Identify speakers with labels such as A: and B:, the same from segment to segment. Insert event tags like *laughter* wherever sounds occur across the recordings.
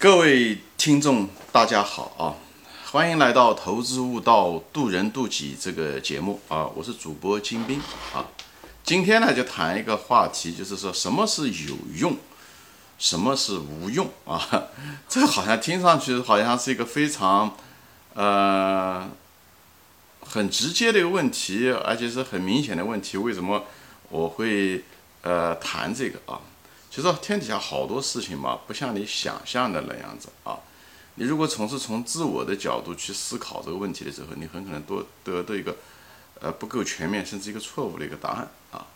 A: 各位听众，大家好啊！欢迎来到《投资悟道，渡人渡己》这个节目啊！我是主播金兵啊。今天呢，就谈一个话题，就是说什么是有用，什么是无用啊？*laughs* 这好像听上去好像是一个非常呃很直接的一个问题，而且是很明显的问题。为什么我会呃谈这个啊？其实天底下好多事情嘛，不像你想象的那样子啊。你如果从是从自我的角度去思考这个问题的时候，你很可能多得到一个呃不够全面，甚至一个错误的一个答案啊。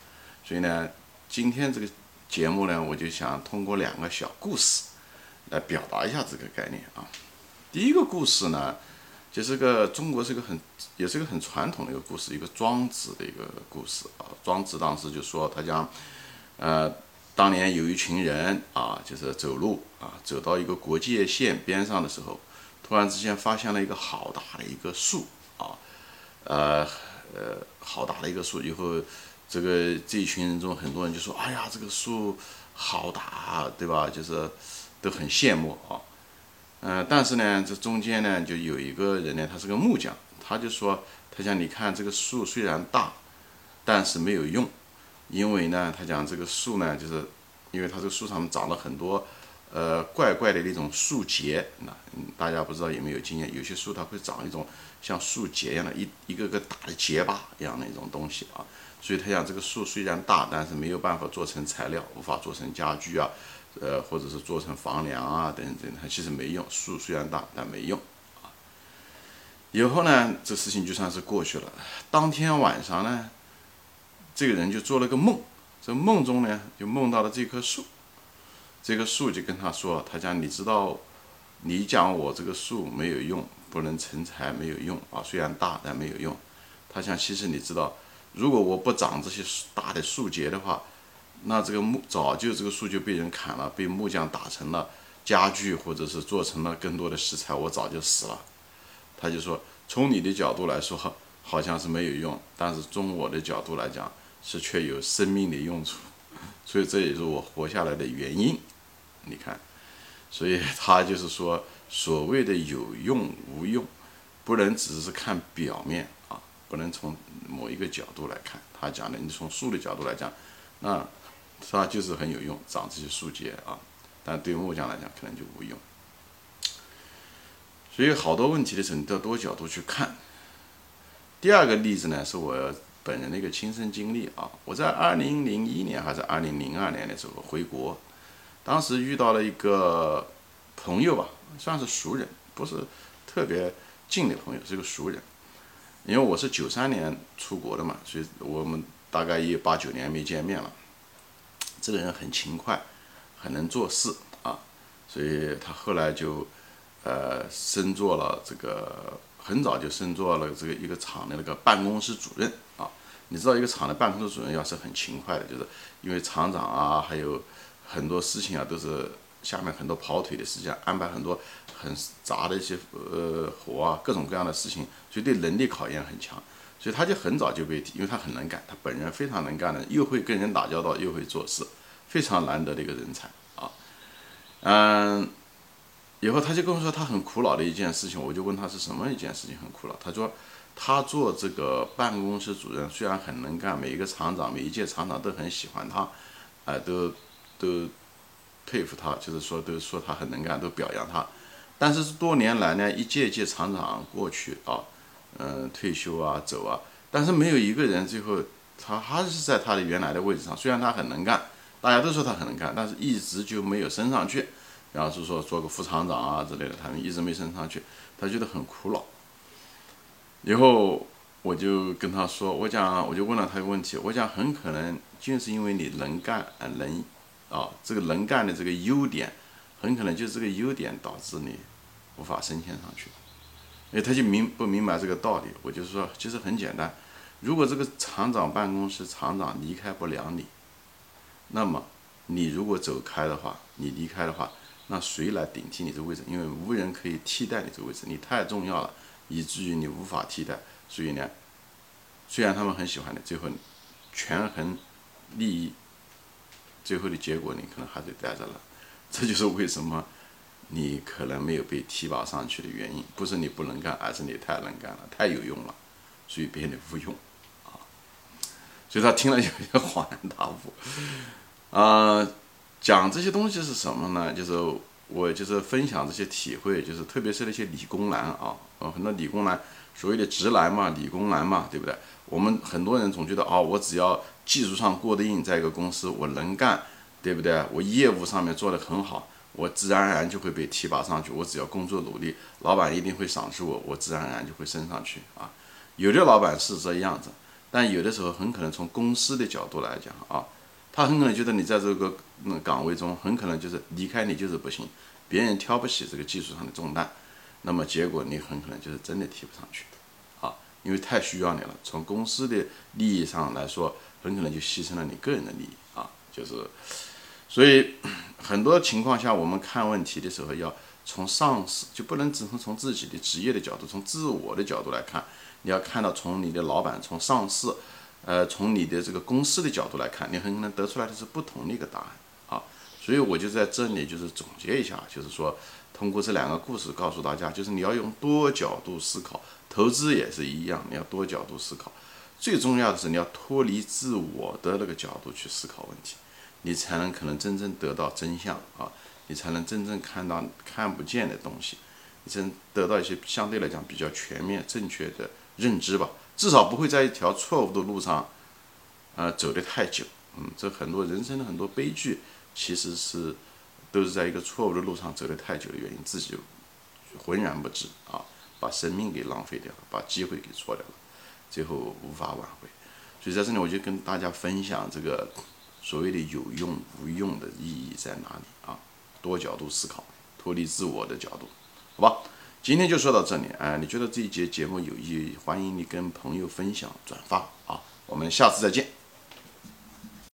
A: 所以呢，今天这个节目呢，我就想通过两个小故事来表达一下这个概念啊。第一个故事呢，就是个中国是个很也是个很传统的一个故事，一个庄子的一个故事啊。庄子当时就说他讲呃。当年有一群人啊，就是走路啊，走到一个国界线边上的时候，突然之间发现了一个好大的一个树啊，呃呃，好大的一个树。以后，这个这一群人中很多人就说：“哎呀，这个树好大，对吧？”就是都很羡慕啊。嗯，但是呢，这中间呢，就有一个人呢，他是个木匠，他就说：“他讲，你看这个树虽然大，但是没有用。”因为呢，他讲这个树呢，就是因为它这个树上面长了很多，呃，怪怪的那种树结。那大家不知道有没有经验？有些树它会长一种像树结一样的，一一个个大的结疤一样的一种东西啊。所以他讲这个树虽然大，但是没有办法做成材料，无法做成家具啊，呃，或者是做成房梁啊等等，它其实没用。树虽然大，但没用啊。以后呢，这事情就算是过去了。当天晚上呢。这个人就做了个梦，这梦中呢，就梦到了这棵树。这棵树就跟他说：“他讲，你知道，你讲我这个树没有用，不能成材，没有用啊。虽然大，但没有用。他想，其实你知道，如果我不长这些大的树节的话，那这个木早就这个树就被人砍了，被木匠打成了家具，或者是做成了更多的石材，我早就死了。”他就说：“从你的角度来说，好像是没有用，但是从我的角度来讲。”是却有生命的用处，所以这也是我活下来的原因。你看，所以 *laughs* 他就是说，所谓的有用无用，不能只是看表面啊，不能从某一个角度来看。他讲的，你从树的角度来讲，那它就是很有用，长这些树节啊。但对木匠来讲，可能就无用。所以好多问题的时候，你都要多角度去看。第二个例子呢，是我。本人的一个亲身经历啊，我在二零零一年还是二零零二年的时候回国，当时遇到了一个朋友吧，算是熟人，不是特别近的朋友，是个熟人。因为我是九三年出国的嘛，所以我们大概也八九年没见面了。这个人很勤快，很能做事啊，所以他后来就呃升做了这个。很早就升做了这个一个厂的那个办公室主任啊，你知道一个厂的办公室主任要是很勤快的，就是因为厂长啊，还有很多事情啊，都是下面很多跑腿的事情，安排很多很杂的一些呃活啊，各种各样的事情，所以对能力考验很强，所以他就很早就被，因为他很能干，他本人非常能干的，又会跟人打交道，又会做事，非常难得的一个人才啊，嗯。以后他就跟我说他很苦恼的一件事情，我就问他是什么一件事情很苦恼。他说他做这个办公室主任虽然很能干，每一个厂长每一届厂长都很喜欢他，哎，都都佩服他，就是说都说他很能干，都表扬他。但是多年来呢，一届一届厂长过去啊，嗯，退休啊走啊，但是没有一个人最后他还是在他的原来的位置上。虽然他很能干，大家都说他很能干，但是一直就没有升上去。然后是说做个副厂长啊之类的，他们一直没升上去，他觉得很苦恼。以后我就跟他说，我讲，我就问了他一个问题，我讲很可能就是因为你能干啊能，啊这个能干的这个优点，很可能就是这个优点导致你无法升迁上去。哎，他就明不明白这个道理？我就说，其实很简单，如果这个厂长办公室厂长离开不了你，那么你如果走开的话，你离开的话。那谁来顶替你这个位置？因为无人可以替代你这个位置，你太重要了，以至于你无法替代。所以呢，虽然他们很喜欢你，最后权衡利益，最后的结果你可能还是待着了。这就是为什么你可能没有被提拔上去的原因，不是你不能干，而是你太能干了，太有用了，所以变得无用啊。所以他听了有点恍然大悟。啊，讲这些东西是什么呢？就是我就是分享这些体会，就是特别是那些理工男啊，呃，很多理工男，所谓的直男嘛，理工男嘛，对不对？我们很多人总觉得啊，我只要技术上过得硬，在一个公司我能干，对不对？我业务上面做得很好，我自然而然就会被提拔上去。我只要工作努力，老板一定会赏识我，我自然而然就会升上去啊。有的老板是这样子，但有的时候很可能从公司的角度来讲啊。他很可能觉得你在这个岗位中，很可能就是离开你就是不行，别人挑不起这个技术上的重担，那么结果你很可能就是真的提不上去，啊，因为太需要你了。从公司的利益上来说，很可能就牺牲了你个人的利益啊，就是，所以 *clears throat* 很多情况下我们看问题的时候，要从上司就不能只是从自己的职业的角度，从自我的角度来看，你要看到从你的老板，从上司。呃，从你的这个公司的角度来看，你很可能得出来的是不同的一个答案啊。所以我就在这里就是总结一下，就是说通过这两个故事告诉大家，就是你要用多角度思考，投资也是一样，你要多角度思考。最重要的是你要脱离自我的那个角度去思考问题，你才能可能真正得到真相啊，你才能真正看到看不见的东西，你才能得到一些相对来讲比较全面正确的认知吧。至少不会在一条错误的路上，呃，走得太久。嗯，这很多人生的很多悲剧，其实是都是在一个错误的路上走得太久的原因，自己浑然不知啊，把生命给浪费掉了，把机会给错掉了，最后无法挽回。所以在这里，我就跟大家分享这个所谓的有用无用的意义在哪里啊？多角度思考，脱离自我的角度，好吧？今天就说到这里，哎，你觉得这一节节目有意义，欢迎你跟朋友分享转发啊，我们下次再见。